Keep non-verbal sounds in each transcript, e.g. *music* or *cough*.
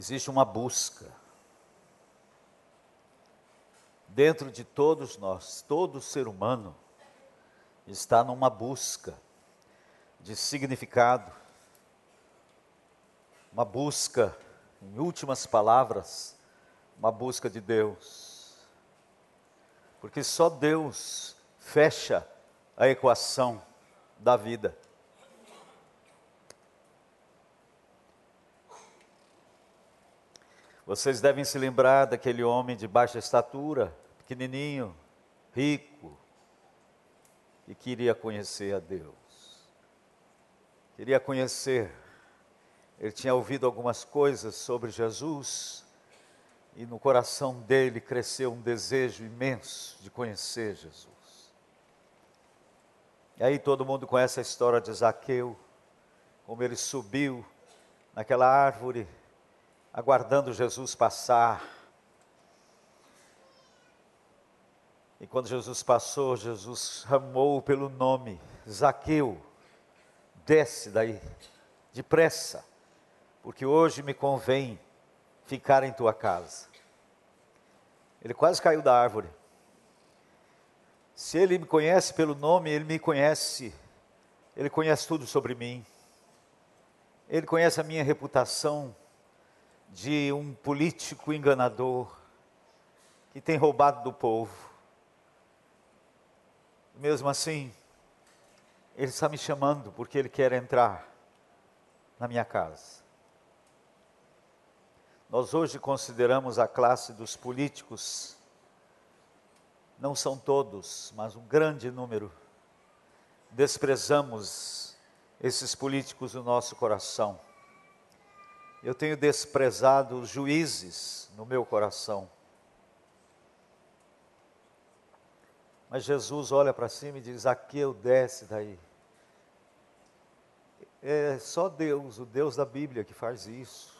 existe uma busca. Dentro de todos nós, todo ser humano está numa busca de significado, uma busca, em últimas palavras, uma busca de Deus. Porque só Deus fecha a equação da vida. Vocês devem se lembrar daquele homem de baixa estatura, pequenininho, rico, e queria conhecer a Deus. Queria conhecer. Ele tinha ouvido algumas coisas sobre Jesus e no coração dele cresceu um desejo imenso de conhecer Jesus. E aí todo mundo conhece a história de Zaqueu, como ele subiu naquela árvore aguardando Jesus passar. E quando Jesus passou, Jesus chamou pelo nome: Zaqueu, desce daí, depressa, porque hoje me convém ficar em tua casa. Ele quase caiu da árvore. Se ele me conhece pelo nome, ele me conhece, ele conhece tudo sobre mim, ele conhece a minha reputação, de um político enganador que tem roubado do povo. Mesmo assim, ele está me chamando porque ele quer entrar na minha casa. Nós hoje consideramos a classe dos políticos, não são todos, mas um grande número. Desprezamos esses políticos no nosso coração eu tenho desprezado os juízes no meu coração. Mas Jesus olha para cima e diz: Aqueu, desce daí. É só Deus, o Deus da Bíblia, que faz isso.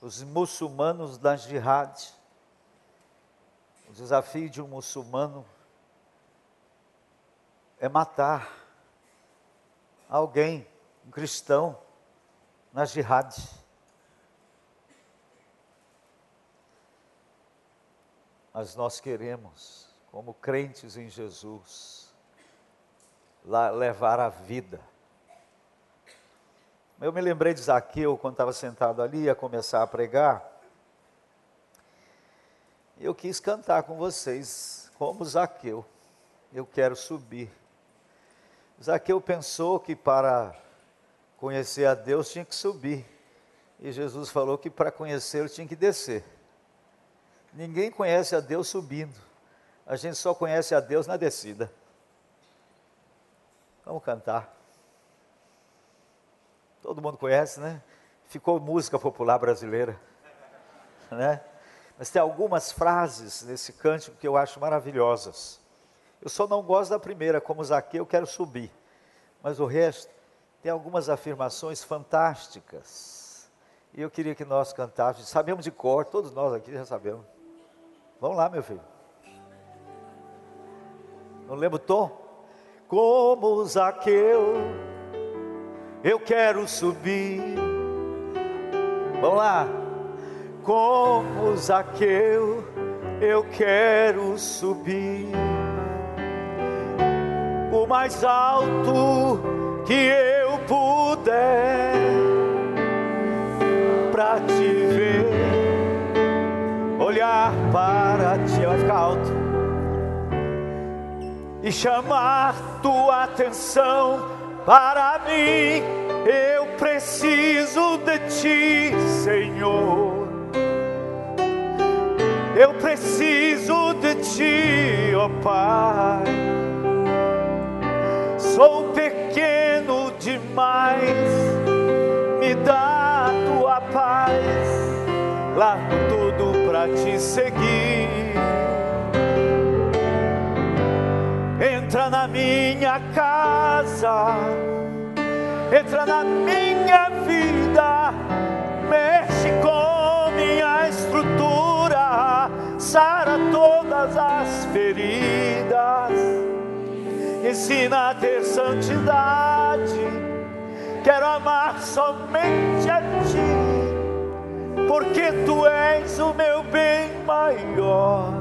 Os muçulmanos da jihad, o desafio de um muçulmano é matar alguém, um cristão, na jihad. Mas nós queremos, como crentes em Jesus, levar a vida. Eu me lembrei de Zaqueu quando estava sentado ali, ia começar a pregar. Eu quis cantar com vocês, como Zaqueu. Eu quero subir. Zaqueu pensou que para conhecer a Deus tinha que subir. E Jesus falou que para conhecê-lo tinha que descer. Ninguém conhece a Deus subindo. A gente só conhece a Deus na descida. Vamos cantar. Todo mundo conhece, né? Ficou música popular brasileira, *laughs* né? Mas tem algumas frases nesse cântico que eu acho maravilhosas. Eu só não gosto da primeira, como Zaqueu, eu quero subir. Mas o resto, tem algumas afirmações fantásticas. E eu queria que nós cantássemos, sabemos de cor, todos nós aqui já sabemos. Vamos lá, meu filho. Não lembro o tom? Como Zaqueu, eu quero subir. Vamos lá. Como Zaqueu, eu quero subir. O mais alto que eu puder para te ver, olhar para ti, vai ficar alto e chamar tua atenção para mim. Eu preciso de ti, Senhor. Eu preciso de ti, ó oh Pai. Sou demais, me dá a tua paz, largo tudo para te seguir. Entra na minha casa, entra na minha vida, mexe com minha estrutura, sara todas as feridas. Ensina a ter santidade Quero amar somente a ti, porque tu és o meu bem maior.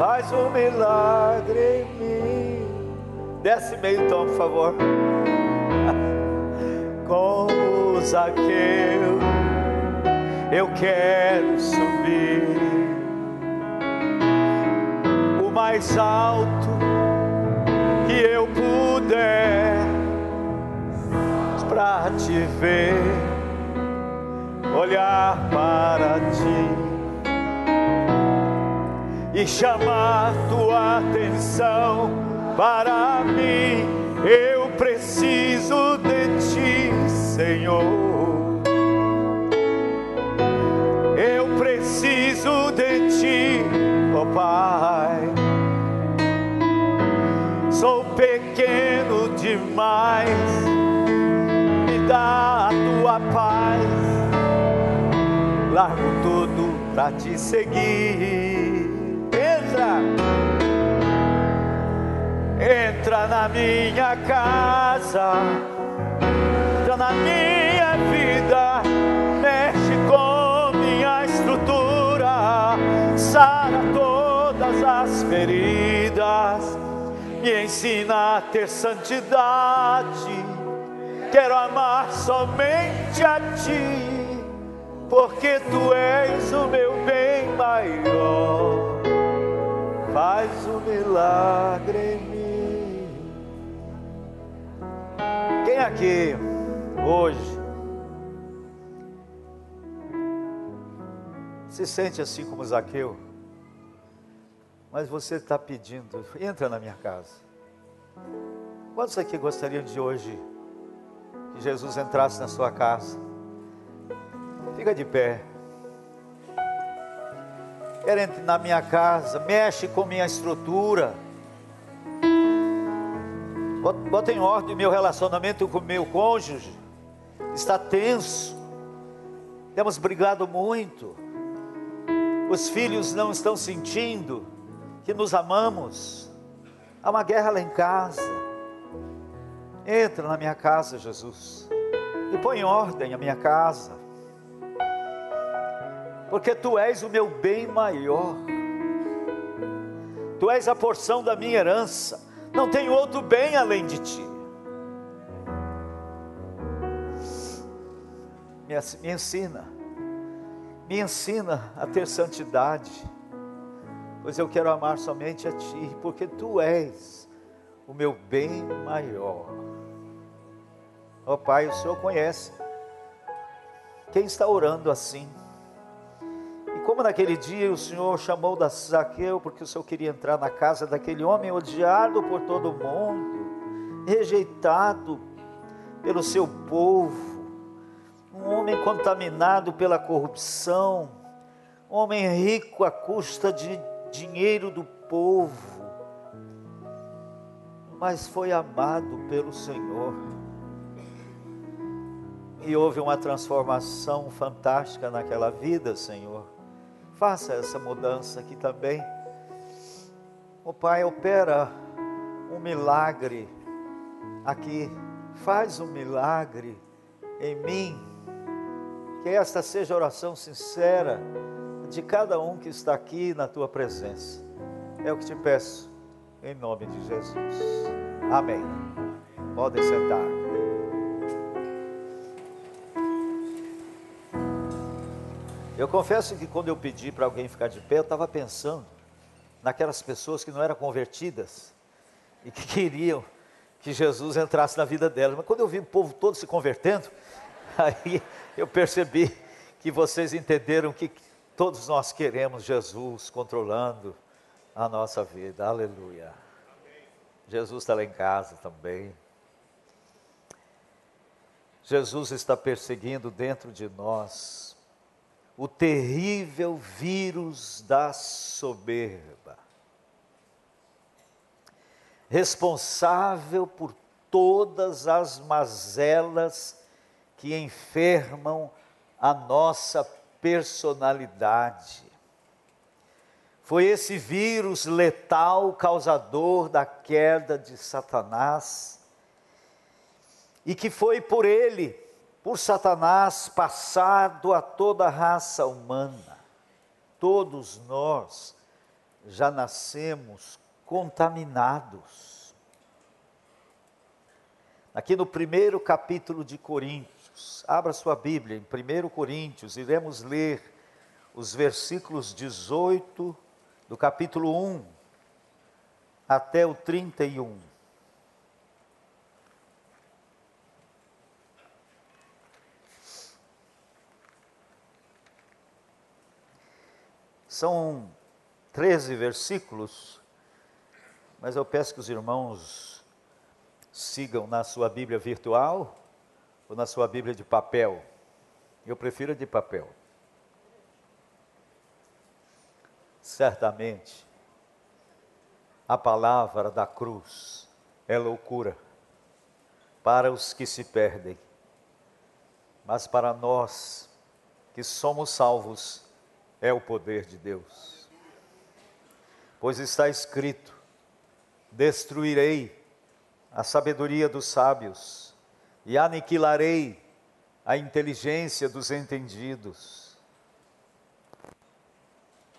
Faz um milagre em mim. Desce meio tom, por favor. *laughs* Como Zaqueu, eu quero subir o mais alto que eu puder para te ver, olhar para ti e chamar tua atenção para mim. Eu preciso de ti, Senhor. Eu preciso de ti, ó oh Pai. Sou pequeno demais, dá a tua paz. Largo tudo para te seguir. Entra, entra na minha casa, entra na minha vida, mexe com minha estrutura, sara todas as feridas, me ensina a ter santidade, quero amar somente a ti, porque tu és o meu bem maior faz um milagre em mim. Quem aqui hoje se sente assim como Zaqueu? Mas você está pedindo, entra na minha casa. Quantos aqui gostariam de hoje Jesus entrasse na sua casa? Fica de pé quer entrar na minha casa, mexe com minha estrutura. Bota em ordem meu relacionamento com meu cônjuge. Está tenso. Temos brigado muito. Os filhos não estão sentindo que nos amamos. Há uma guerra lá em casa. Entra na minha casa, Jesus. E põe em ordem a minha casa porque tu és o meu bem maior, tu és a porção da minha herança, não tenho outro bem além de ti. Me, me ensina, me ensina a ter santidade, pois eu quero amar somente a ti, porque tu és o meu bem maior. Ó oh, Pai, o Senhor conhece. Quem está orando assim? como naquele dia o Senhor chamou da Zaqueu, porque o Senhor queria entrar na casa daquele homem odiado por todo mundo, rejeitado pelo seu povo, um homem contaminado pela corrupção, um homem rico à custa de dinheiro do povo, mas foi amado pelo Senhor. E houve uma transformação fantástica naquela vida, Senhor Faça essa mudança aqui também. O Pai opera um milagre aqui. Faz um milagre em mim. Que esta seja a oração sincera de cada um que está aqui na tua presença. É o que te peço, em nome de Jesus. Amém. Podem sentar. Eu confesso que quando eu pedi para alguém ficar de pé, eu estava pensando naquelas pessoas que não eram convertidas e que *laughs* queriam que Jesus entrasse na vida delas. Mas quando eu vi o povo todo se convertendo, *laughs* aí eu percebi que vocês entenderam que todos nós queremos Jesus controlando a nossa vida. Aleluia. Jesus está lá em casa também. Jesus está perseguindo dentro de nós o terrível vírus da soberba, responsável por todas as mazelas que enfermam a nossa personalidade. Foi esse vírus letal causador da queda de Satanás e que foi por ele, por Satanás, passado a toda a raça humana. Todos nós já nascemos contaminados. Aqui no primeiro capítulo de Coríntios, abra sua Bíblia, em 1 Coríntios, iremos ler os versículos 18 do capítulo 1 até o 31. São 13 versículos, mas eu peço que os irmãos sigam na sua Bíblia virtual ou na sua Bíblia de papel. Eu prefiro a de papel. Certamente, a palavra da cruz é loucura para os que se perdem, mas para nós que somos salvos, é o poder de Deus. Pois está escrito: destruirei a sabedoria dos sábios e aniquilarei a inteligência dos entendidos.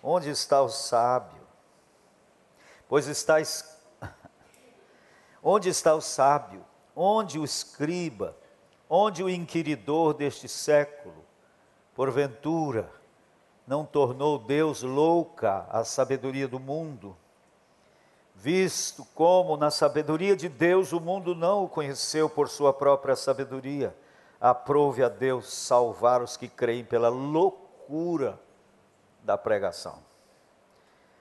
Onde está o sábio? Pois está *laughs* Onde está o sábio? Onde o escriba? Onde o inquiridor deste século? Porventura, não tornou Deus louca a sabedoria do mundo, visto como na sabedoria de Deus o mundo não o conheceu por sua própria sabedoria, aprove a Deus salvar os que creem pela loucura da pregação.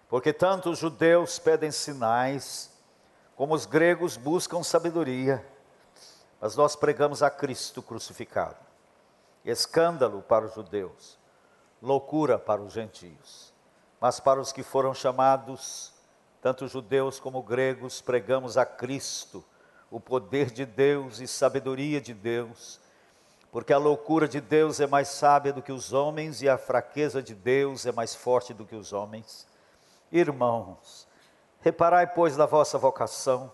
Porque tanto os judeus pedem sinais, como os gregos buscam sabedoria, mas nós pregamos a Cristo crucificado, escândalo para os judeus loucura para os gentios. Mas para os que foram chamados, tanto judeus como gregos, pregamos a Cristo, o poder de Deus e sabedoria de Deus, porque a loucura de Deus é mais sábia do que os homens e a fraqueza de Deus é mais forte do que os homens. Irmãos, reparai, pois, na vossa vocação,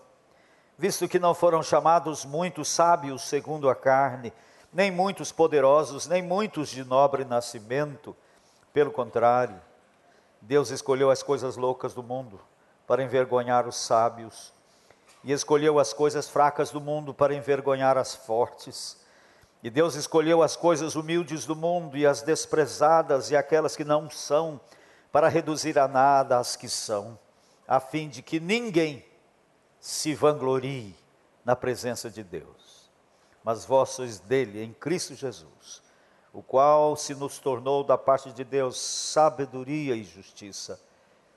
visto que não foram chamados muitos sábios segundo a carne, nem muitos poderosos, nem muitos de nobre nascimento. Pelo contrário, Deus escolheu as coisas loucas do mundo para envergonhar os sábios, e escolheu as coisas fracas do mundo para envergonhar as fortes. E Deus escolheu as coisas humildes do mundo e as desprezadas e aquelas que não são, para reduzir a nada as que são, a fim de que ninguém se vanglorie na presença de Deus mas vós sois dele, em Cristo Jesus, o qual se nos tornou da parte de Deus sabedoria e justiça,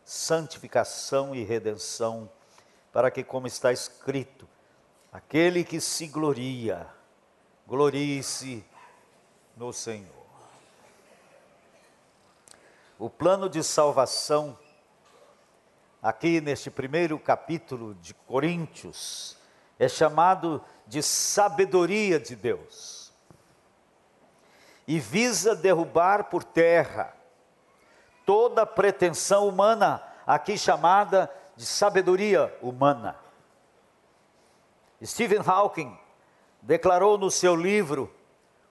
santificação e redenção, para que, como está escrito, aquele que se gloria, glorie-se no Senhor. O plano de salvação, aqui neste primeiro capítulo de Coríntios, é chamado de sabedoria de Deus e visa derrubar por terra toda pretensão humana, aqui chamada de sabedoria humana. Stephen Hawking declarou no seu livro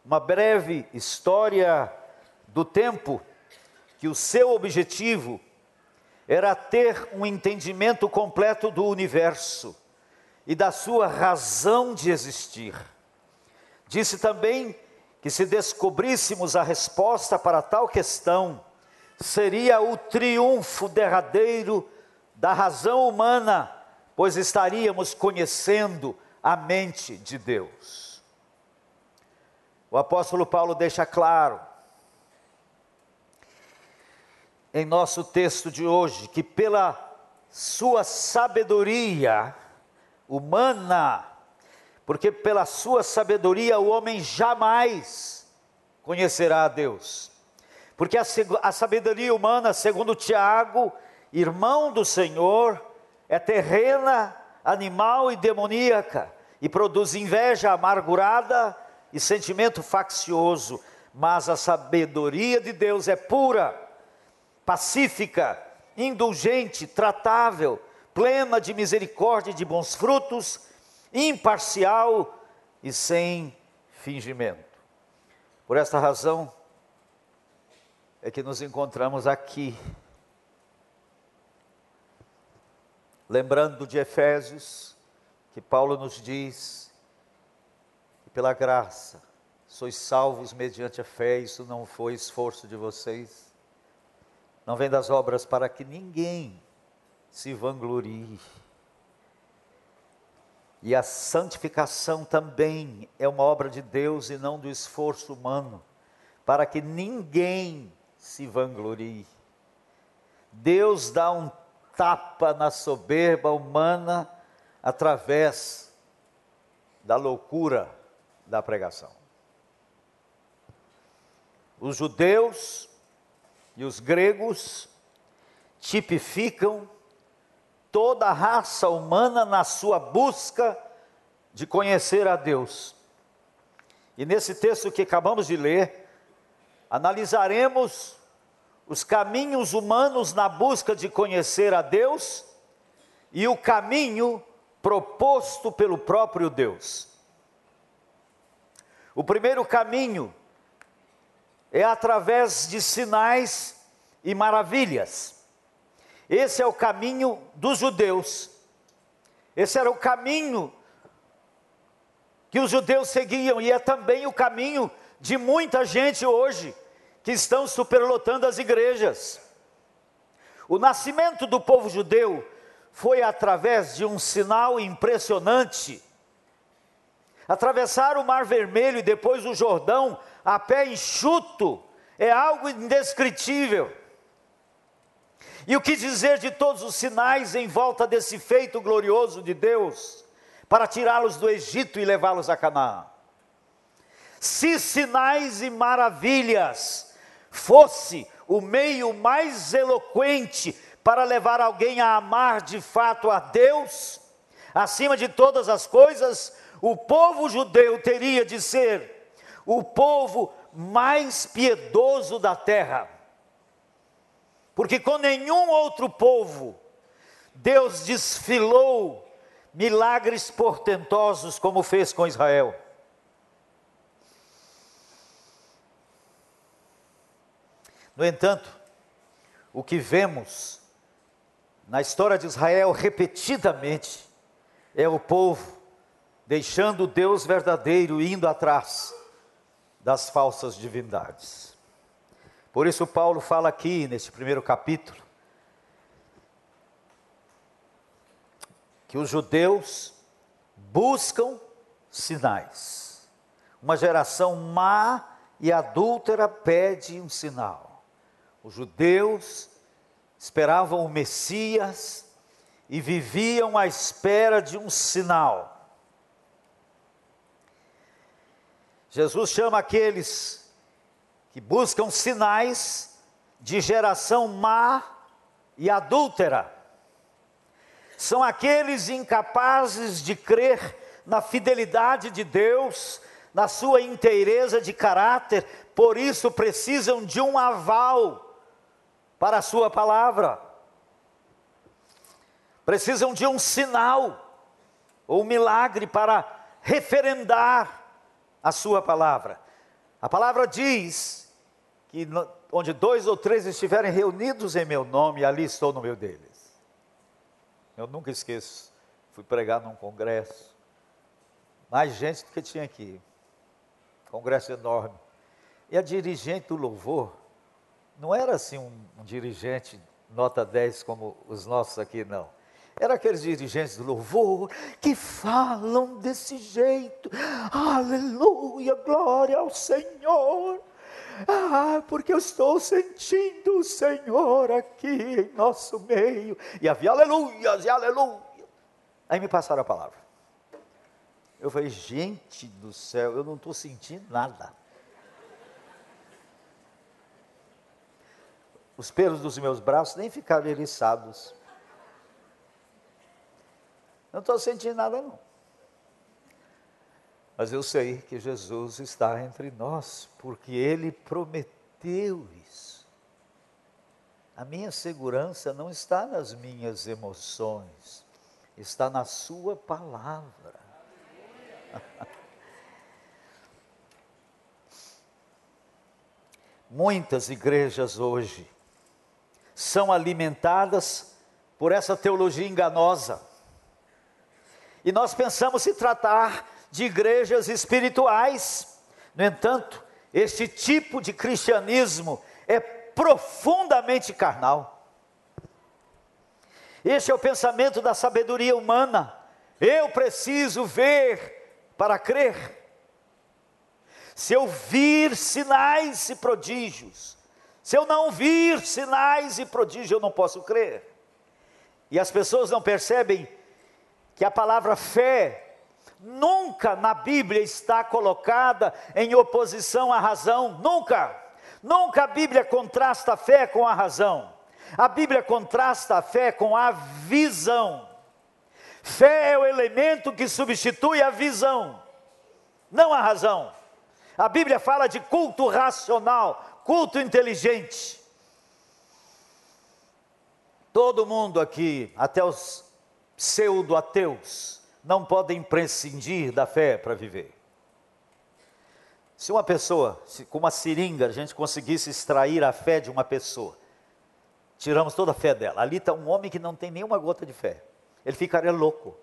uma breve história do tempo que o seu objetivo era ter um entendimento completo do universo e da sua razão de existir. Disse também que se descobríssemos a resposta para tal questão, seria o triunfo derradeiro da razão humana, pois estaríamos conhecendo a mente de Deus. O apóstolo Paulo deixa claro, em nosso texto de hoje, que pela sua sabedoria, humana, porque pela sua sabedoria o homem jamais conhecerá a Deus. Porque a, a sabedoria humana, segundo Tiago, irmão do Senhor, é terrena, animal e demoníaca, e produz inveja amargurada e sentimento faccioso, mas a sabedoria de Deus é pura, pacífica, indulgente, tratável, plena de misericórdia e de bons frutos, imparcial e sem fingimento. Por esta razão é que nos encontramos aqui, lembrando de Efésios, que Paulo nos diz pela graça sois salvos mediante a fé, isso não foi esforço de vocês, não vem das obras para que ninguém se vanglorie. E a santificação também é uma obra de Deus e não do esforço humano, para que ninguém se vanglorie. Deus dá um tapa na soberba humana através da loucura da pregação. Os judeus e os gregos tipificam toda a raça humana na sua busca de conhecer a Deus. E nesse texto que acabamos de ler, analisaremos os caminhos humanos na busca de conhecer a Deus e o caminho proposto pelo próprio Deus. O primeiro caminho é através de sinais e maravilhas. Esse é o caminho dos judeus. Esse era o caminho que os judeus seguiam e é também o caminho de muita gente hoje que estão superlotando as igrejas. O nascimento do povo judeu foi através de um sinal impressionante. Atravessar o Mar Vermelho e depois o Jordão a pé enxuto é algo indescritível. E o que dizer de todos os sinais em volta desse feito glorioso de Deus para tirá-los do Egito e levá-los a Canaã? Se sinais e maravilhas fosse o meio mais eloquente para levar alguém a amar de fato a Deus, acima de todas as coisas, o povo judeu teria de ser o povo mais piedoso da terra porque com nenhum outro povo Deus desfilou milagres portentosos como fez com Israel. No entanto, o que vemos na história de Israel repetidamente é o povo deixando Deus verdadeiro e indo atrás das falsas divindades. Por isso, Paulo fala aqui nesse primeiro capítulo que os judeus buscam sinais. Uma geração má e adúltera pede um sinal. Os judeus esperavam o Messias e viviam à espera de um sinal. Jesus chama aqueles que buscam sinais de geração má e adúltera. São aqueles incapazes de crer na fidelidade de Deus, na sua inteireza de caráter, por isso precisam de um aval para a sua palavra. Precisam de um sinal ou milagre para referendar a sua palavra. A palavra diz que onde dois ou três estiverem reunidos em meu nome, ali estou no meio deles. Eu nunca esqueço, fui pregar num congresso, mais gente do que tinha aqui, congresso enorme. E a dirigente do louvor, não era assim um, um dirigente nota 10 como os nossos aqui, não. Era aqueles dirigentes do louvor que falam desse jeito. Aleluia, glória ao Senhor. Ah, porque eu estou sentindo o Senhor aqui em nosso meio. E havia aleluias e aleluia. Aí me passaram a palavra. Eu falei, gente do céu, eu não estou sentindo nada. Os pelos dos meus braços nem ficaram eriçados. Não estou sentindo nada, não. Mas eu sei que Jesus está entre nós, porque ele prometeu isso. A minha segurança não está nas minhas emoções, está na Sua palavra. *laughs* Muitas igrejas hoje são alimentadas por essa teologia enganosa. E nós pensamos se tratar de igrejas espirituais. No entanto, este tipo de cristianismo é profundamente carnal. Este é o pensamento da sabedoria humana. Eu preciso ver para crer. Se eu vir sinais e prodígios, se eu não vir sinais e prodígios, eu não posso crer. E as pessoas não percebem que a palavra fé nunca na Bíblia está colocada em oposição à razão, nunca. Nunca a Bíblia contrasta a fé com a razão. A Bíblia contrasta a fé com a visão. Fé é o elemento que substitui a visão, não a razão. A Bíblia fala de culto racional, culto inteligente. Todo mundo aqui, até os pseudo-ateus, não podem prescindir da fé para viver. Se uma pessoa, se com uma seringa, a gente conseguisse extrair a fé de uma pessoa, tiramos toda a fé dela. Ali está um homem que não tem nenhuma gota de fé. Ele ficaria louco.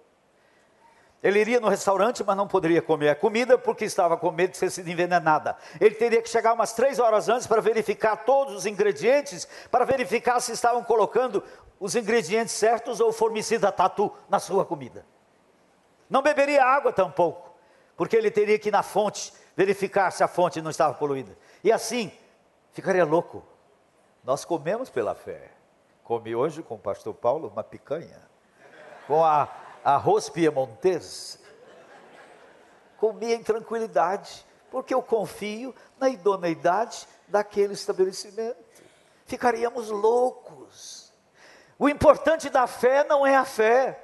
Ele iria no restaurante, mas não poderia comer a comida porque estava com medo de ser sido envenenada. Ele teria que chegar umas três horas antes para verificar todos os ingredientes, para verificar se estavam colocando os ingredientes certos ou formicida tatu na sua comida. Não beberia água tampouco, porque ele teria que ir na fonte verificar se a fonte não estava poluída. E assim, ficaria louco. Nós comemos pela fé. Come hoje com o pastor Paulo uma picanha, com a arroz piemontês, comia em tranquilidade, porque eu confio na idoneidade daquele estabelecimento. Ficaríamos loucos. O importante da fé não é a fé.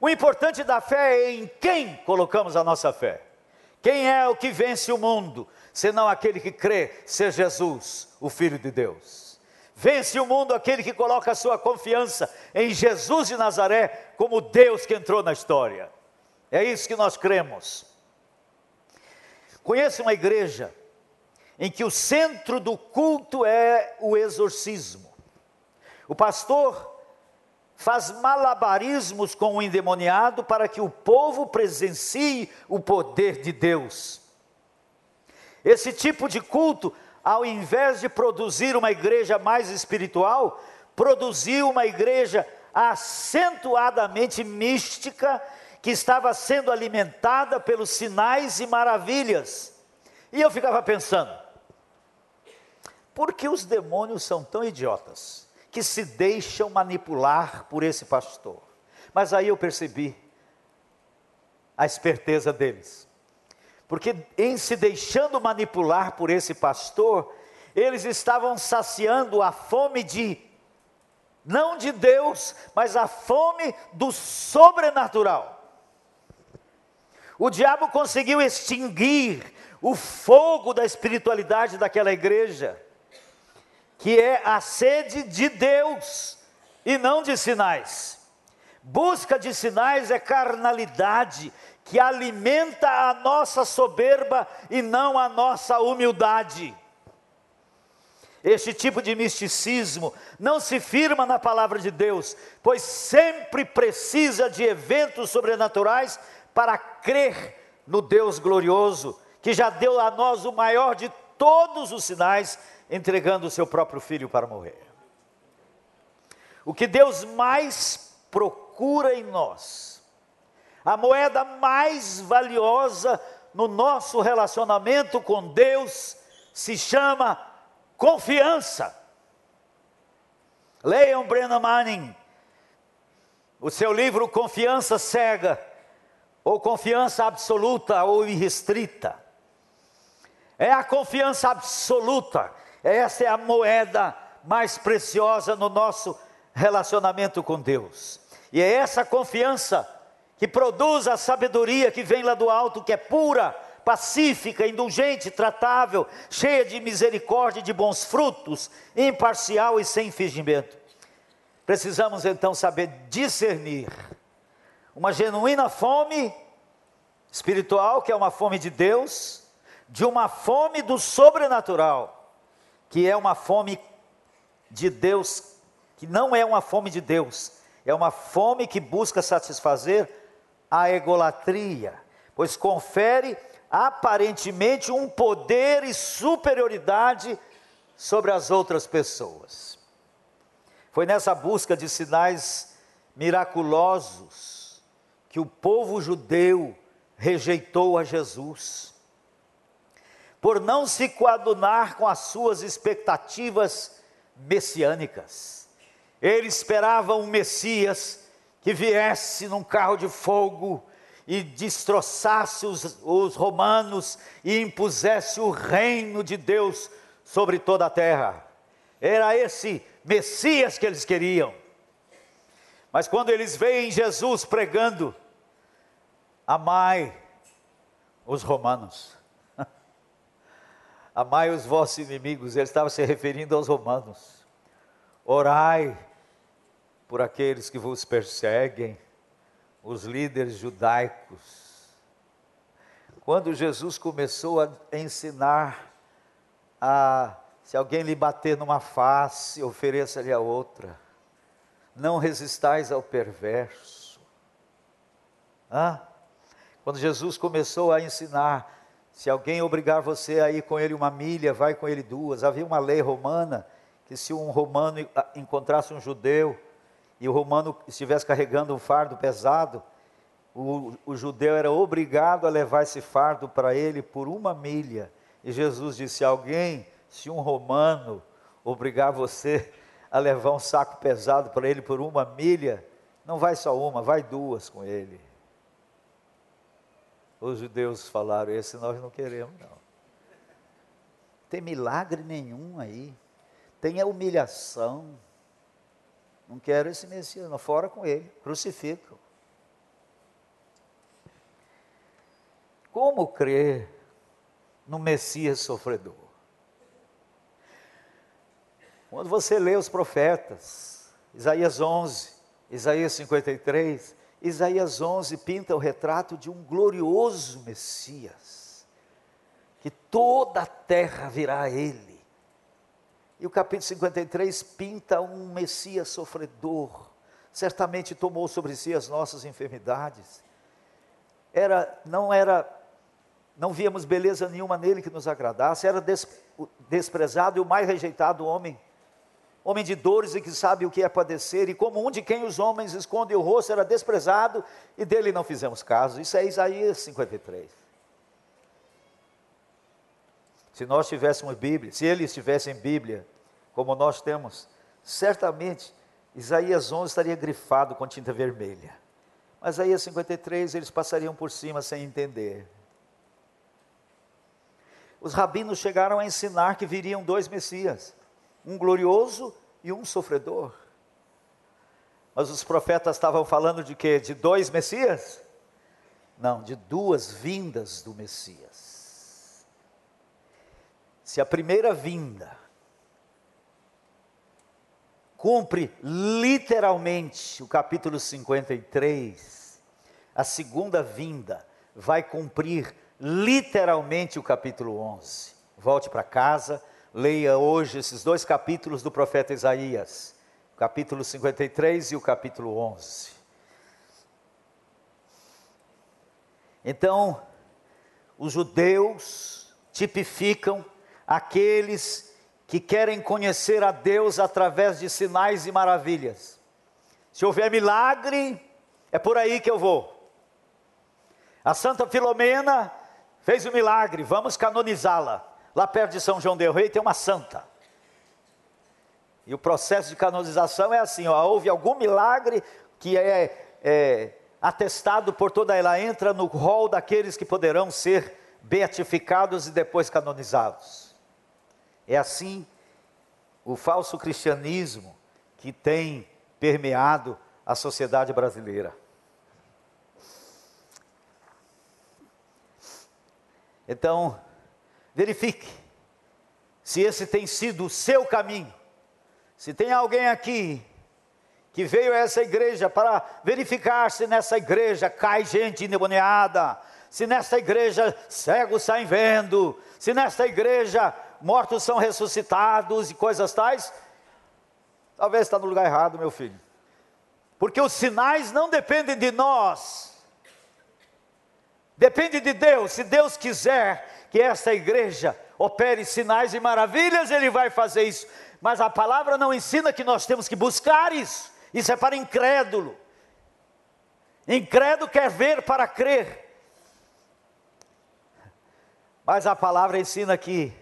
O importante da fé é em quem colocamos a nossa fé. Quem é o que vence o mundo, senão aquele que crê ser Jesus, o Filho de Deus? Vence o mundo aquele que coloca a sua confiança em Jesus de Nazaré como Deus que entrou na história. É isso que nós cremos. Conheço uma igreja em que o centro do culto é o exorcismo. O pastor faz malabarismos com o endemoniado para que o povo presencie o poder de Deus. Esse tipo de culto ao invés de produzir uma igreja mais espiritual, produziu uma igreja acentuadamente mística, que estava sendo alimentada pelos sinais e maravilhas. E eu ficava pensando, por que os demônios são tão idiotas que se deixam manipular por esse pastor? Mas aí eu percebi a esperteza deles. Porque em se deixando manipular por esse pastor, eles estavam saciando a fome de, não de Deus, mas a fome do sobrenatural. O diabo conseguiu extinguir o fogo da espiritualidade daquela igreja, que é a sede de Deus e não de sinais. Busca de sinais é carnalidade, que alimenta a nossa soberba e não a nossa humildade. Este tipo de misticismo não se firma na palavra de Deus, pois sempre precisa de eventos sobrenaturais para crer no Deus glorioso, que já deu a nós o maior de todos os sinais, entregando o seu próprio filho para morrer. O que Deus mais procura em nós a moeda mais valiosa no nosso relacionamento com Deus se chama confiança. Leiam Brennan Manning, o seu livro Confiança Cega, ou Confiança Absoluta ou Irrestrita. É a confiança absoluta, essa é a moeda mais preciosa no nosso relacionamento com Deus. E é essa confiança que produz a sabedoria que vem lá do alto, que é pura, pacífica, indulgente, tratável, cheia de misericórdia e de bons frutos, imparcial e sem fingimento. Precisamos então saber discernir uma genuína fome espiritual, que é uma fome de Deus, de uma fome do sobrenatural, que é uma fome de Deus, que não é uma fome de Deus, é uma fome que busca satisfazer a egolatria, pois confere aparentemente um poder e superioridade sobre as outras pessoas. Foi nessa busca de sinais miraculosos que o povo judeu rejeitou a Jesus. Por não se coadunar com as suas expectativas messiânicas. Ele esperava um Messias que viesse num carro de fogo e destroçasse os, os romanos e impusesse o reino de Deus sobre toda a terra. Era esse Messias que eles queriam. Mas quando eles veem Jesus pregando, amai os romanos, amai os vossos inimigos, ele estava se referindo aos romanos, orai por aqueles que vos perseguem, os líderes judaicos. Quando Jesus começou a ensinar a se alguém lhe bater numa face, ofereça-lhe a outra. Não resistais ao perverso. Hã? Quando Jesus começou a ensinar, se alguém obrigar você a ir com ele uma milha, vai com ele duas. Havia uma lei romana que se um romano encontrasse um judeu e o romano estivesse carregando um fardo pesado, o, o judeu era obrigado a levar esse fardo para ele por uma milha. E Jesus disse: alguém, se um romano obrigar você a levar um saco pesado para ele por uma milha, não vai só uma, vai duas com ele. Os judeus falaram: esse nós não queremos, não. Tem milagre nenhum aí, tem a humilhação. Não quero esse Messias, não, fora com ele, crucifico. Como crer no Messias sofredor? Quando você lê os profetas, Isaías 11, Isaías 53, Isaías 11 pinta o retrato de um glorioso Messias, que toda a terra virá a ele. E o capítulo 53 pinta um Messias sofredor, certamente tomou sobre si as nossas enfermidades. Era, não era, não víamos beleza nenhuma nele que nos agradasse, era des, desprezado e o mais rejeitado homem, homem de dores e que sabe o que é padecer, e como um de quem os homens escondem o rosto, era desprezado e dele não fizemos caso. Isso é Isaías 53. Se nós tivéssemos Bíblia, se eles tivessem Bíblia, como nós temos, certamente Isaías 11 estaria grifado com tinta vermelha. Mas Isaías 53 eles passariam por cima sem entender. Os rabinos chegaram a ensinar que viriam dois Messias, um glorioso e um sofredor. Mas os profetas estavam falando de quê? De dois Messias? Não, de duas vindas do Messias. Se a primeira vinda cumpre literalmente o capítulo 53, a segunda vinda vai cumprir literalmente o capítulo 11. Volte para casa, leia hoje esses dois capítulos do profeta Isaías, capítulo 53 e o capítulo 11. Então, os judeus tipificam aqueles que querem conhecer a Deus através de sinais e maravilhas. Se houver milagre, é por aí que eu vou. A Santa Filomena fez o um milagre, vamos canonizá-la. Lá perto de São João del Rei tem uma santa. E o processo de canonização é assim: ó, houve algum milagre que é, é atestado por toda ela, entra no rol daqueles que poderão ser beatificados e depois canonizados. É assim o falso cristianismo que tem permeado a sociedade brasileira. Então, verifique se esse tem sido o seu caminho. Se tem alguém aqui que veio a essa igreja para verificar se nessa igreja cai gente endemoniada, se nesta igreja cegos saem vendo, se nesta igreja mortos são ressuscitados e coisas tais, talvez está no lugar errado, meu filho. Porque os sinais não dependem de nós, depende de Deus. Se Deus quiser que esta igreja opere sinais e maravilhas, Ele vai fazer isso. Mas a palavra não ensina que nós temos que buscar isso. Isso é para incrédulo. Incrédulo quer ver para crer. Mas a palavra ensina que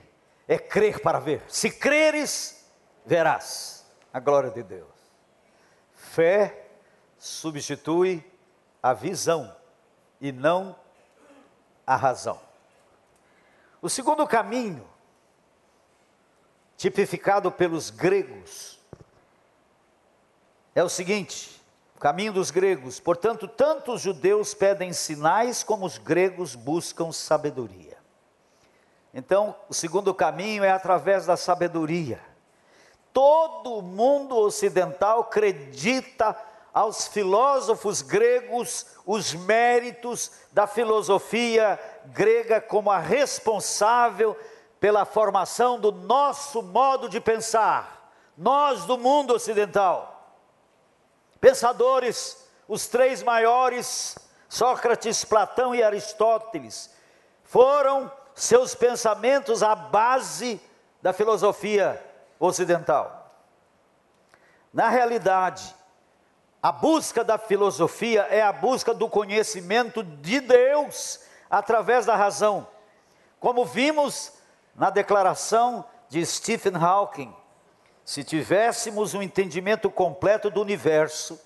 é crer para ver. Se creres, verás a glória de Deus. Fé substitui a visão e não a razão. O segundo caminho, tipificado pelos gregos, é o seguinte: o caminho dos gregos. Portanto, tanto os judeus pedem sinais como os gregos buscam sabedoria. Então, o segundo caminho é através da sabedoria. Todo mundo ocidental acredita aos filósofos gregos os méritos da filosofia grega como a responsável pela formação do nosso modo de pensar, nós do mundo ocidental. Pensadores, os três maiores, Sócrates, Platão e Aristóteles, foram seus pensamentos a base da filosofia ocidental. Na realidade, a busca da filosofia é a busca do conhecimento de Deus através da razão. Como vimos na declaração de Stephen Hawking, se tivéssemos um entendimento completo do universo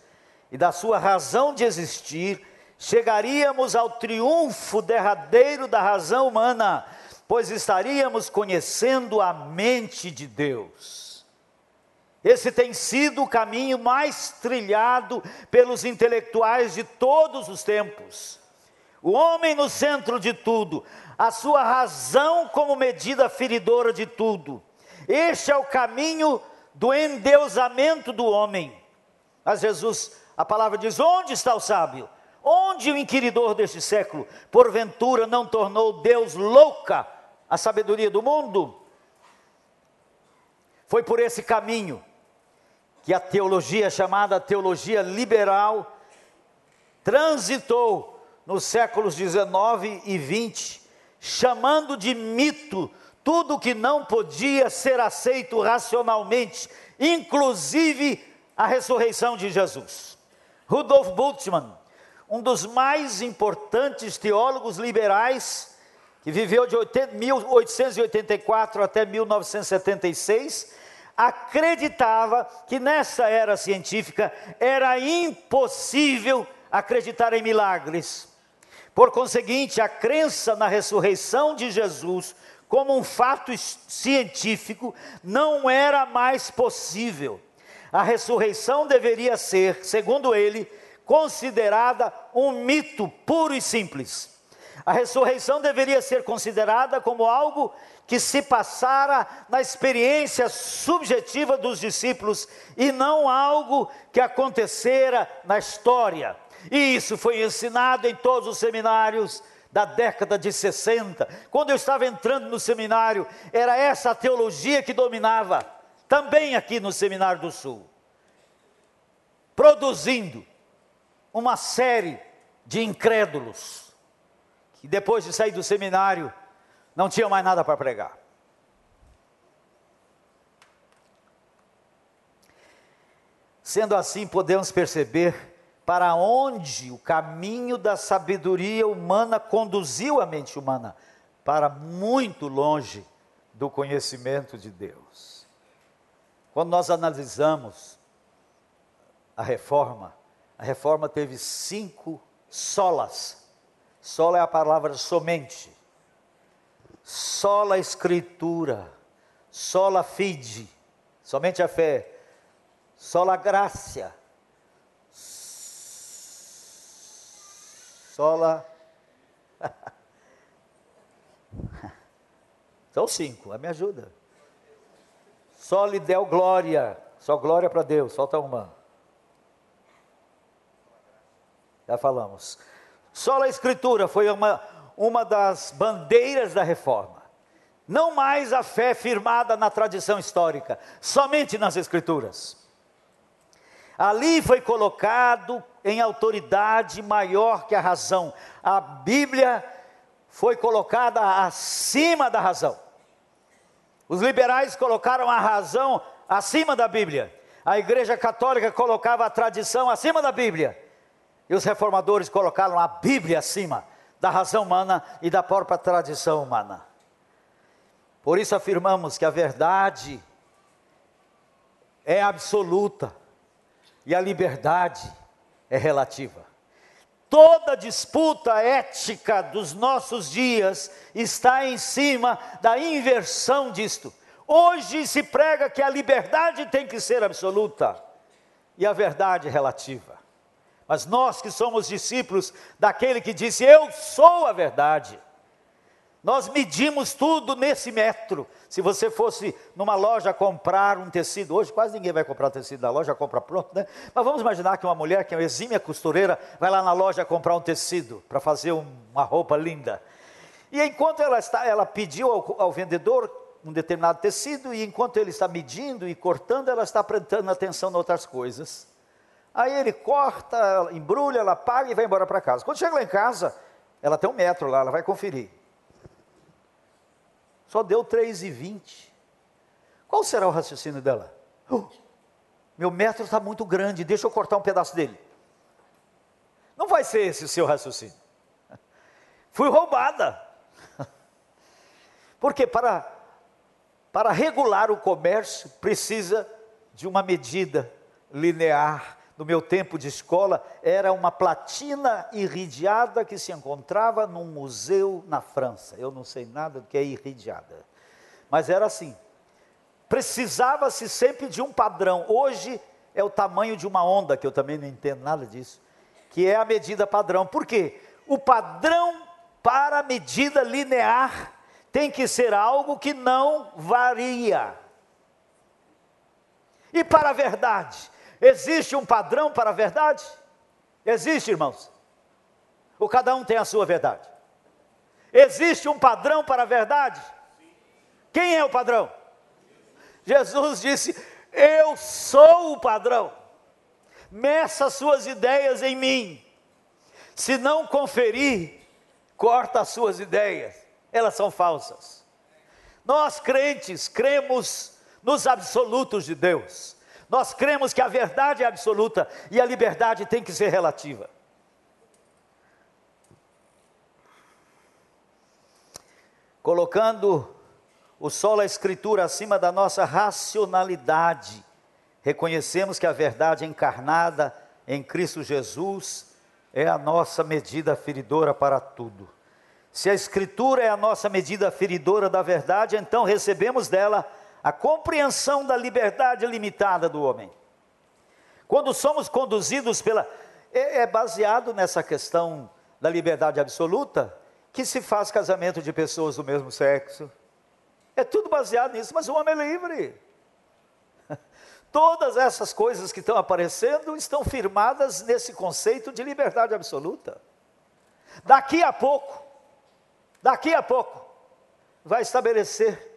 e da sua razão de existir, chegaríamos ao triunfo derradeiro da razão humana, pois estaríamos conhecendo a mente de Deus. Esse tem sido o caminho mais trilhado pelos intelectuais de todos os tempos. O homem no centro de tudo, a sua razão como medida feridora de tudo. Este é o caminho do endeusamento do homem. Mas Jesus, a palavra diz: onde está o sábio? Onde o inquiridor deste século, porventura, não tornou Deus louca a sabedoria do mundo? Foi por esse caminho que a teologia chamada teologia liberal transitou nos séculos 19 e 20, chamando de mito tudo que não podia ser aceito racionalmente, inclusive a ressurreição de Jesus. Rudolf Bultmann, um dos mais importantes teólogos liberais, que viveu de 1884 até 1976, acreditava que nessa era científica era impossível acreditar em milagres. Por conseguinte, a crença na ressurreição de Jesus como um fato científico não era mais possível. A ressurreição deveria ser, segundo ele, considerada um mito puro e simples. A ressurreição deveria ser considerada como algo que se passara na experiência subjetiva dos discípulos e não algo que acontecera na história. E isso foi ensinado em todos os seminários da década de 60. Quando eu estava entrando no seminário, era essa a teologia que dominava, também aqui no Seminário do Sul. Produzindo uma série de incrédulos, que depois de sair do seminário, não tinham mais nada para pregar. Sendo assim, podemos perceber para onde o caminho da sabedoria humana conduziu a mente humana para muito longe do conhecimento de Deus. Quando nós analisamos a reforma, a reforma teve cinco solas. Sola é a palavra somente sola escritura, sola fide, somente a fé, sola graça, sola. *laughs* São cinco, me ajuda. Só lhe deu glória, só glória para Deus, falta uma. Já falamos. Só a escritura foi uma, uma das bandeiras da reforma. Não mais a fé firmada na tradição histórica, somente nas Escrituras. Ali foi colocado em autoridade maior que a razão. A Bíblia foi colocada acima da razão. Os liberais colocaram a razão acima da Bíblia. A Igreja Católica colocava a tradição acima da Bíblia. E os reformadores colocaram a Bíblia acima da razão humana e da própria tradição humana. Por isso afirmamos que a verdade é absoluta e a liberdade é relativa. Toda disputa ética dos nossos dias está em cima da inversão disto. Hoje se prega que a liberdade tem que ser absoluta e a verdade relativa. Mas nós que somos discípulos daquele que disse: Eu sou a verdade. Nós medimos tudo nesse metro. Se você fosse numa loja comprar um tecido, hoje quase ninguém vai comprar tecido na loja, compra pronto, né? Mas vamos imaginar que uma mulher que é uma exímia costureira vai lá na loja comprar um tecido para fazer uma roupa linda. E enquanto ela está, ela pediu ao, ao vendedor um determinado tecido e enquanto ele está medindo e cortando, ela está prestando atenção em outras coisas. Aí ele corta, embrulha, ela paga e vai embora para casa. Quando chega lá em casa, ela tem um metro lá, ela vai conferir. Só deu 3,20. Qual será o raciocínio dela? Oh, meu metro está muito grande, deixa eu cortar um pedaço dele. Não vai ser esse o seu raciocínio. *laughs* Fui roubada. *laughs* Porque para, para regular o comércio precisa de uma medida linear no meu tempo de escola, era uma platina iridiada que se encontrava num museu na França. Eu não sei nada do que é iridiada. Mas era assim. Precisava-se sempre de um padrão. Hoje é o tamanho de uma onda, que eu também não entendo nada disso, que é a medida padrão. Por quê? O padrão para a medida linear tem que ser algo que não varia. E para a verdade, Existe um padrão para a verdade? Existe, irmãos. Ou cada um tem a sua verdade? Existe um padrão para a verdade? Quem é o padrão? Jesus disse: Eu sou o padrão. Meça suas ideias em mim. Se não conferir, corta as suas ideias. Elas são falsas. Nós crentes cremos nos absolutos de Deus. Nós cremos que a verdade é absoluta e a liberdade tem que ser relativa. Colocando o solo a escritura acima da nossa racionalidade, reconhecemos que a verdade encarnada em Cristo Jesus é a nossa medida feridora para tudo. Se a Escritura é a nossa medida feridora da verdade, então recebemos dela a compreensão da liberdade limitada do homem. Quando somos conduzidos pela. É, é baseado nessa questão da liberdade absoluta que se faz casamento de pessoas do mesmo sexo. É tudo baseado nisso, mas o homem é livre. *laughs* Todas essas coisas que estão aparecendo estão firmadas nesse conceito de liberdade absoluta. Daqui a pouco, daqui a pouco, vai estabelecer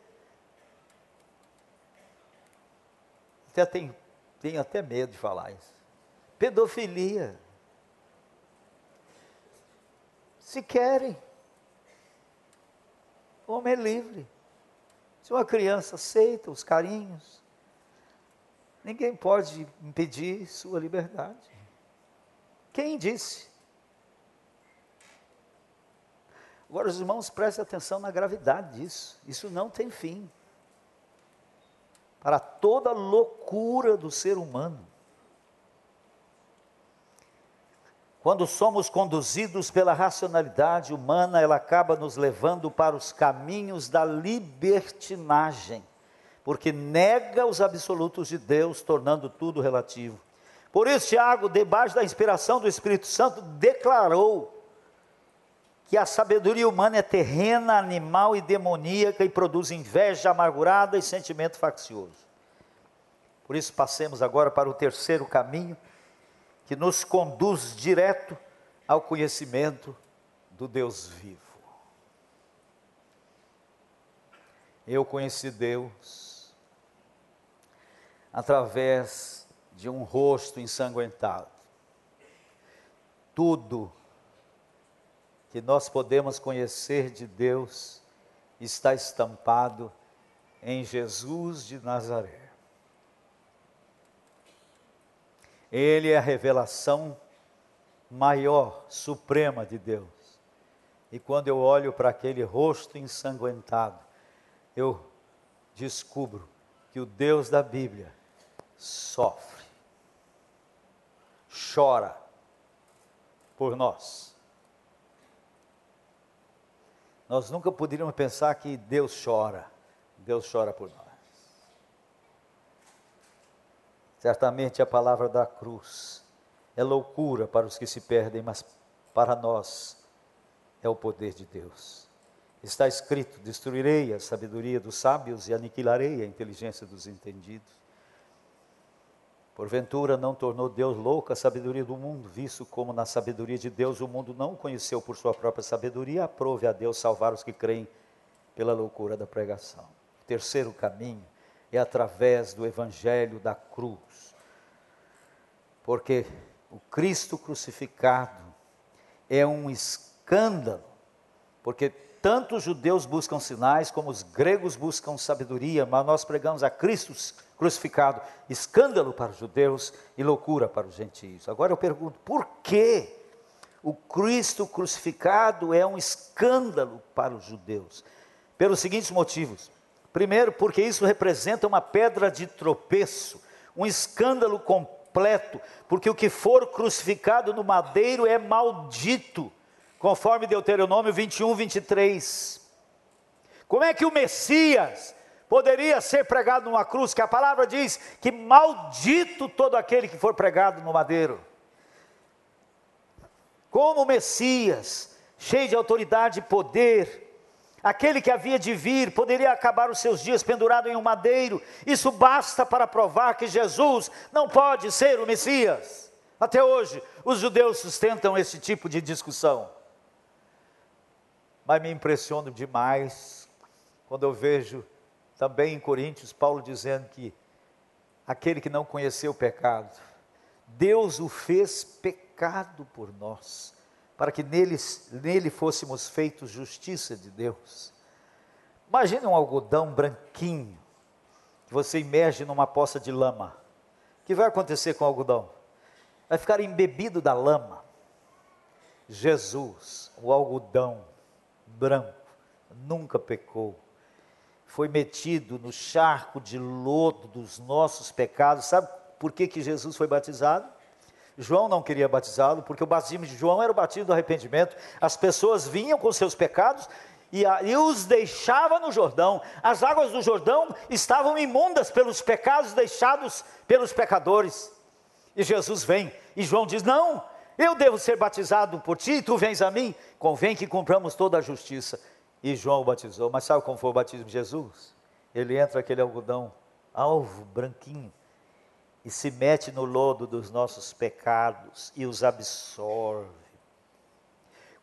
até tenho, tenho até medo de falar isso. Pedofilia. Se querem, o homem é livre. Se uma criança aceita os carinhos, ninguém pode impedir sua liberdade. Quem disse? Agora, os irmãos, prestem atenção na gravidade disso. Isso não tem fim para toda loucura do ser humano. Quando somos conduzidos pela racionalidade humana, ela acaba nos levando para os caminhos da libertinagem, porque nega os absolutos de Deus, tornando tudo relativo. Por isso, Tiago, debaixo da inspiração do Espírito Santo, declarou que a sabedoria humana é terrena, animal e demoníaca e produz inveja amargurada e sentimento faccioso. Por isso, passemos agora para o terceiro caminho, que nos conduz direto ao conhecimento do Deus vivo. Eu conheci Deus através de um rosto ensanguentado. Tudo que nós podemos conhecer de Deus está estampado em Jesus de Nazaré. Ele é a revelação maior, suprema de Deus. E quando eu olho para aquele rosto ensanguentado, eu descubro que o Deus da Bíblia sofre, chora por nós. Nós nunca poderíamos pensar que Deus chora, Deus chora por nós. Certamente a palavra da cruz é loucura para os que se perdem, mas para nós é o poder de Deus. Está escrito: destruirei a sabedoria dos sábios e aniquilarei a inteligência dos entendidos. Porventura não tornou Deus louca a sabedoria do mundo, visto como na sabedoria de Deus o mundo não conheceu por sua própria sabedoria, aprove a Deus salvar os que creem pela loucura da pregação. O terceiro caminho é através do evangelho da cruz. Porque o Cristo crucificado é um escândalo, porque tanto os judeus buscam sinais como os gregos buscam sabedoria, mas nós pregamos a Cristo crucificado, escândalo para os judeus e loucura para os gentios. Agora eu pergunto, por que o Cristo crucificado é um escândalo para os judeus? Pelos seguintes motivos. Primeiro, porque isso representa uma pedra de tropeço, um escândalo completo, porque o que for crucificado no madeiro é maldito, conforme Deuteronômio 21, 23. Como é que o Messias, poderia ser pregado numa cruz, que a palavra diz que maldito todo aquele que for pregado no madeiro. Como Messias, cheio de autoridade e poder, aquele que havia de vir, poderia acabar os seus dias pendurado em um madeiro. Isso basta para provar que Jesus não pode ser o Messias. Até hoje, os judeus sustentam esse tipo de discussão. Mas me impressiono demais quando eu vejo também em Coríntios, Paulo dizendo que aquele que não conheceu o pecado, Deus o fez pecado por nós, para que nele, nele fôssemos feitos justiça de Deus. Imagine um algodão branquinho, que você imerge numa poça de lama. O que vai acontecer com o algodão? Vai ficar embebido da lama. Jesus, o algodão branco, nunca pecou foi metido no charco de lodo dos nossos pecados. Sabe por que, que Jesus foi batizado? João não queria batizá-lo, porque o batismo de João era o batismo do arrependimento. As pessoas vinham com seus pecados e, e os deixava no Jordão. As águas do Jordão estavam imundas pelos pecados deixados pelos pecadores. E Jesus vem, e João diz: Não, eu devo ser batizado por ti, tu vens a mim. Convém que cumpramos toda a justiça e João o batizou. Mas sabe como foi o batismo de Jesus? Ele entra aquele algodão alvo, branquinho, e se mete no lodo dos nossos pecados e os absorve.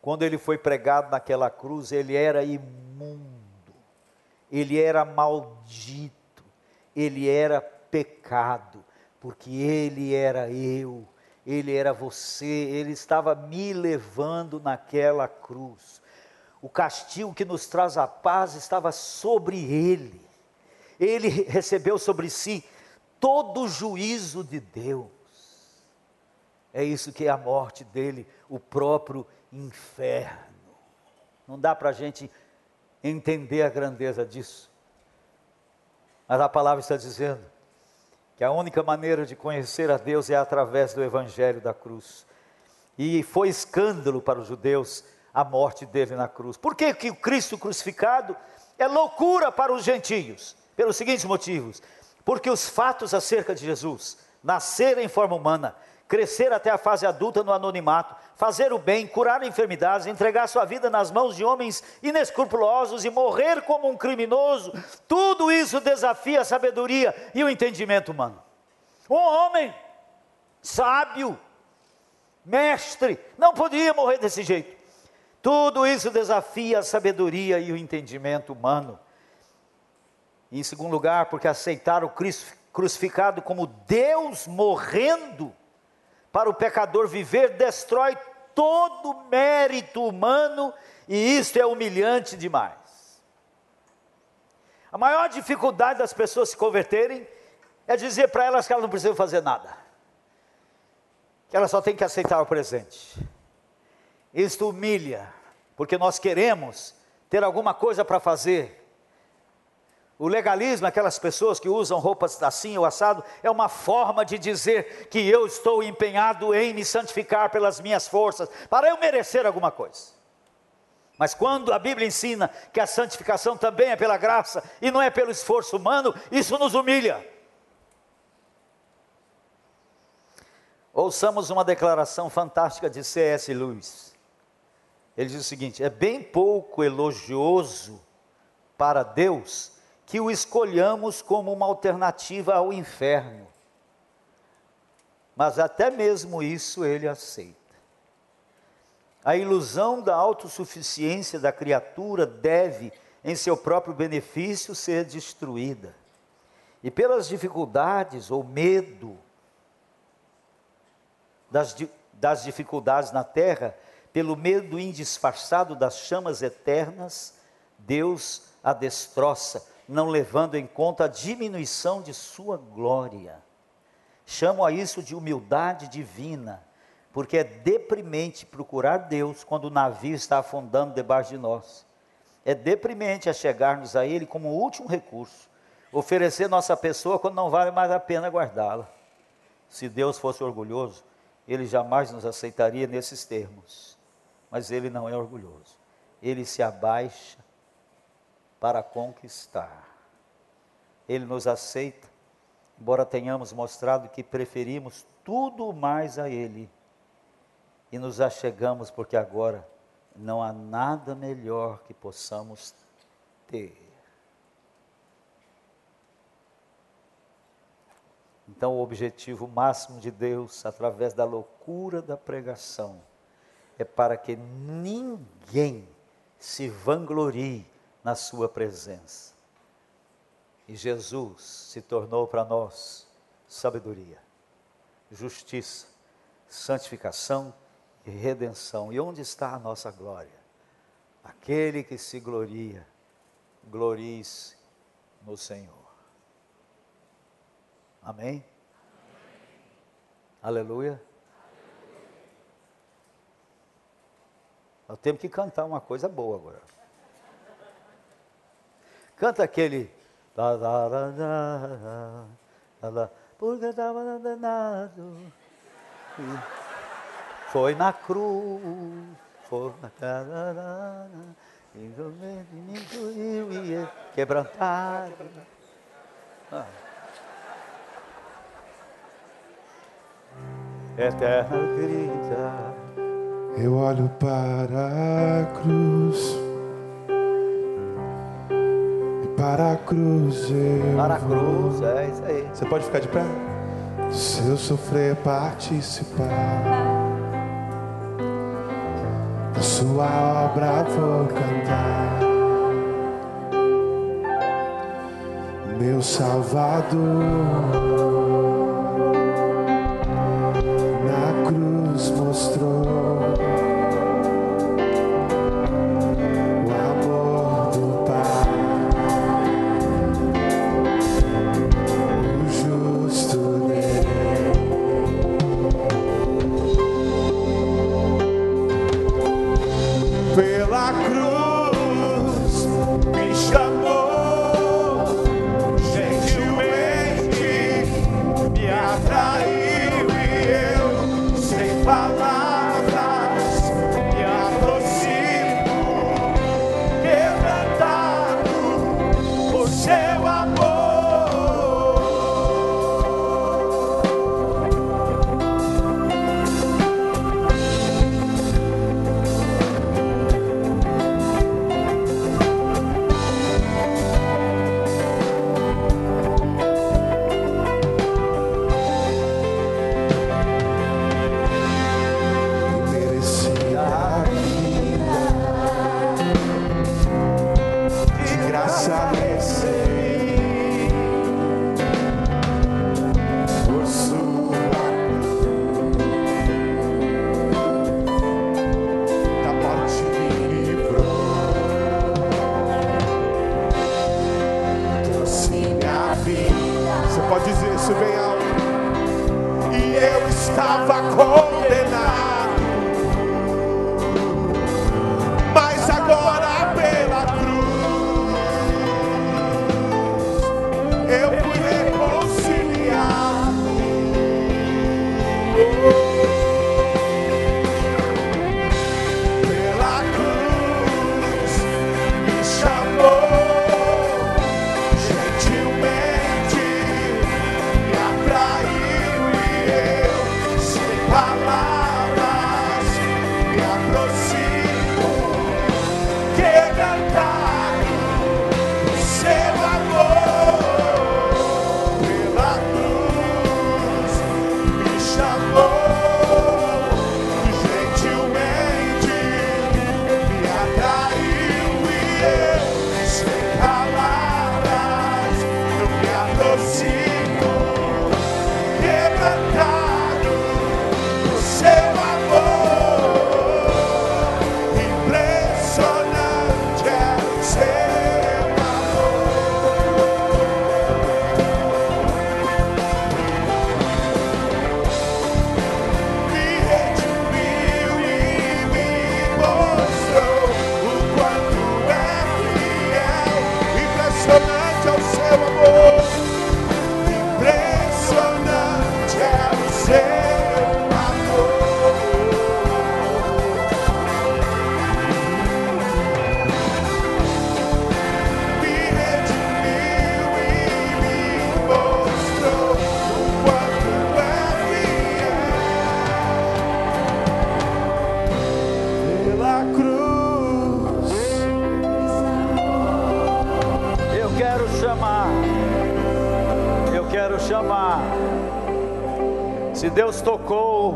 Quando ele foi pregado naquela cruz, ele era imundo, ele era maldito, ele era pecado, porque ele era eu, ele era você, ele estava me levando naquela cruz o castigo que nos traz a paz estava sobre ele. Ele recebeu sobre si todo o juízo de Deus. É isso que é a morte dele, o próprio inferno. Não dá para a gente entender a grandeza disso. Mas a palavra está dizendo que a única maneira de conhecer a Deus é através do Evangelho da cruz. E foi escândalo para os judeus a morte dele na cruz. Por que, que o Cristo crucificado é loucura para os gentios? Pelos seguintes motivos: porque os fatos acerca de Jesus, nascer em forma humana, crescer até a fase adulta no anonimato, fazer o bem, curar enfermidades, entregar sua vida nas mãos de homens inescrupulosos e morrer como um criminoso, tudo isso desafia a sabedoria e o entendimento humano. Um homem sábio, mestre, não podia morrer desse jeito. Tudo isso desafia a sabedoria e o entendimento humano. Em segundo lugar, porque aceitar o Cristo crucificado como Deus morrendo para o pecador viver destrói todo mérito humano e isso é humilhante demais. A maior dificuldade das pessoas se converterem é dizer para elas que elas não precisam fazer nada, que elas só têm que aceitar o presente. Isto humilha, porque nós queremos ter alguma coisa para fazer, o legalismo, aquelas pessoas que usam roupas assim ou assado, é uma forma de dizer que eu estou empenhado em me santificar pelas minhas forças, para eu merecer alguma coisa. Mas quando a Bíblia ensina que a santificação também é pela graça e não é pelo esforço humano, isso nos humilha. Ouçamos uma declaração fantástica de C.S. Lewis. Ele diz o seguinte: é bem pouco elogioso para Deus que o escolhamos como uma alternativa ao inferno. Mas até mesmo isso ele aceita. A ilusão da autossuficiência da criatura deve, em seu próprio benefício, ser destruída. E pelas dificuldades ou medo das, das dificuldades na terra, pelo medo indisfarçado das chamas eternas, Deus a destroça não levando em conta a diminuição de sua glória. Chamo a isso de humildade divina, porque é deprimente procurar Deus quando o navio está afundando debaixo de nós. É deprimente a chegarmos a Ele como último recurso, oferecer nossa pessoa quando não vale mais a pena guardá-la. Se Deus fosse orgulhoso, Ele jamais nos aceitaria nesses termos. Mas Ele não é orgulhoso. Ele se abaixa para conquistar. Ele nos aceita, embora tenhamos mostrado que preferimos tudo mais a Ele. E nos achegamos porque agora não há nada melhor que possamos ter. Então, o objetivo máximo de Deus, através da loucura da pregação, é para que ninguém se vanglorie na Sua presença. E Jesus se tornou para nós sabedoria, justiça, santificação e redenção. E onde está a nossa glória? Aquele que se gloria, glorie-se no Senhor. Amém? Amém. Aleluia. Nós temos que cantar uma coisa boa agora. Canta aquele. Porque estava danado. Foi na cruz, foi na quebrantado. Ah. Eterna grita. Eu olho para a cruz para a cruz. Para a cruz, é isso aí. Você pode ficar de pé? Se eu sofrer participar da sua obra, vou cantar. Meu Salvador. Chamar. Se Deus tocou,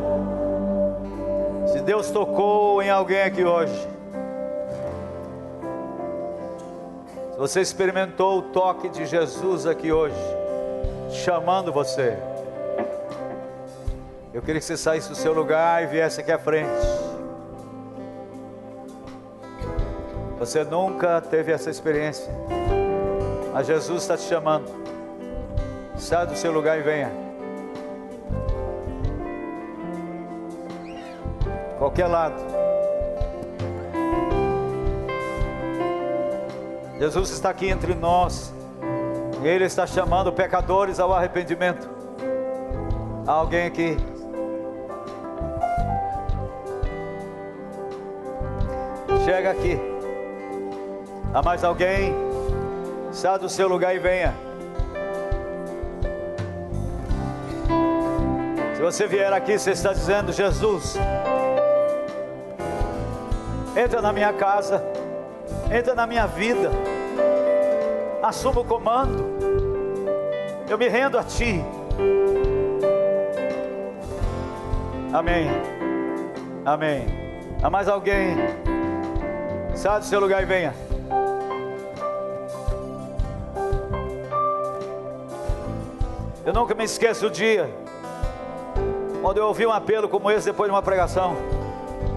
se Deus tocou em alguém aqui hoje, se você experimentou o toque de Jesus aqui hoje, chamando você, eu queria que você saísse do seu lugar e viesse aqui à frente. Você nunca teve essa experiência. Mas Jesus está te chamando. Saia do seu lugar e venha. Qualquer lado. Jesus está aqui entre nós. E Ele está chamando pecadores ao arrependimento. Há alguém aqui. Chega aqui. Há mais alguém? Saia do seu lugar e venha. Se você vier aqui, você está dizendo: Jesus, entra na minha casa, entra na minha vida, assuma o comando, eu me rendo a Ti. Amém. Amém. Há mais alguém? Saia do seu lugar e venha. Eu nunca me esqueço o dia quando eu ouvi um apelo como esse depois de uma pregação.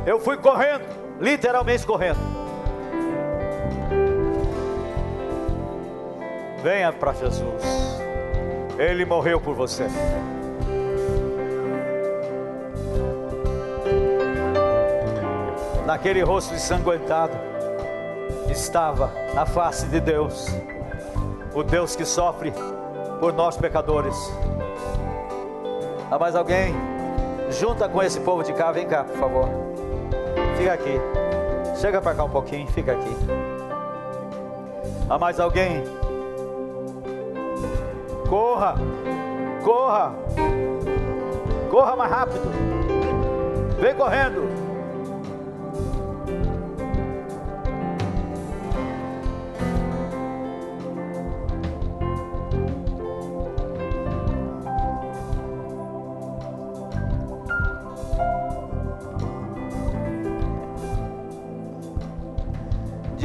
Eu fui correndo, literalmente correndo. Venha para Jesus. Ele morreu por você. Naquele rosto ensanguentado estava a face de Deus, o Deus que sofre por nós pecadores. Há mais alguém? Junta com esse povo de cá, vem cá, por favor. Fica aqui. Chega para cá um pouquinho, fica aqui. Há mais alguém? Corra! Corra! Corra mais rápido! Vem correndo!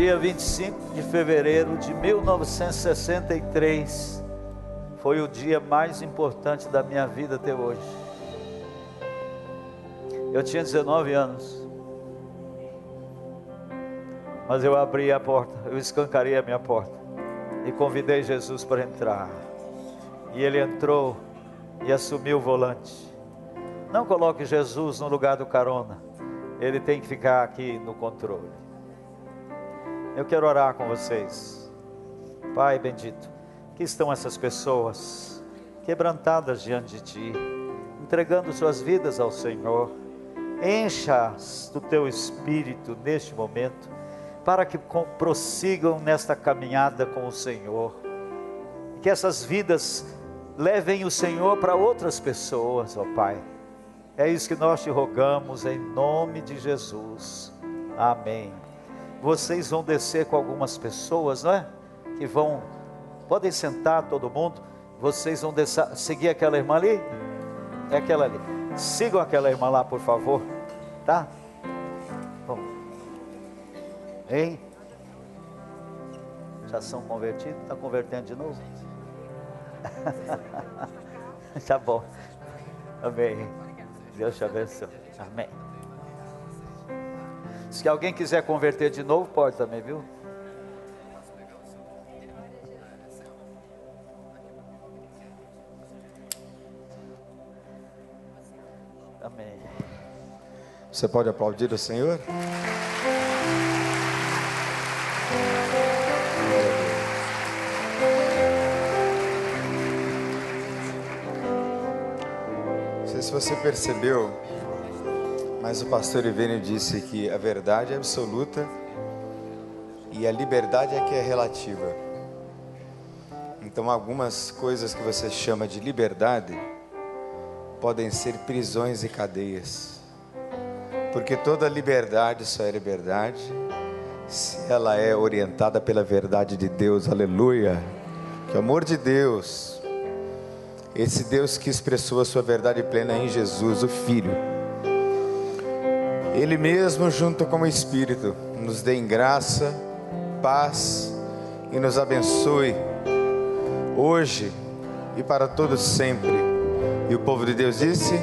Dia 25 de fevereiro de 1963 foi o dia mais importante da minha vida até hoje. Eu tinha 19 anos. Mas eu abri a porta, eu escancarei a minha porta e convidei Jesus para entrar. E ele entrou e assumiu o volante. Não coloque Jesus no lugar do carona. Ele tem que ficar aqui no controle. Eu quero orar com vocês. Pai bendito, que estão essas pessoas quebrantadas diante de ti, entregando suas vidas ao Senhor. Encha-as do teu espírito neste momento, para que prossigam nesta caminhada com o Senhor. Que essas vidas levem o Senhor para outras pessoas, ó Pai. É isso que nós te rogamos em nome de Jesus. Amém. Vocês vão descer com algumas pessoas, não é? Que vão, podem sentar todo mundo. Vocês vão descer, seguir aquela irmã ali? É aquela ali. Sigam aquela irmã lá, por favor. Tá? Bom. Hein? Já são convertidos? Está convertendo de novo? *laughs* tá bom. Amém. Deus te abençoe. Amém. Se alguém quiser converter de novo, pode também, viu? Amém. Você pode aplaudir o Senhor? se você percebeu, mas o pastor Ivênio disse que a verdade é absoluta e a liberdade é que é relativa. Então, algumas coisas que você chama de liberdade podem ser prisões e cadeias, porque toda liberdade só é liberdade se ela é orientada pela verdade de Deus, aleluia. Que o amor de Deus esse Deus que expressou a sua verdade plena em Jesus, o Filho. Ele mesmo, junto com o Espírito, nos dê em graça, paz e nos abençoe hoje e para todos sempre. E o povo de Deus disse: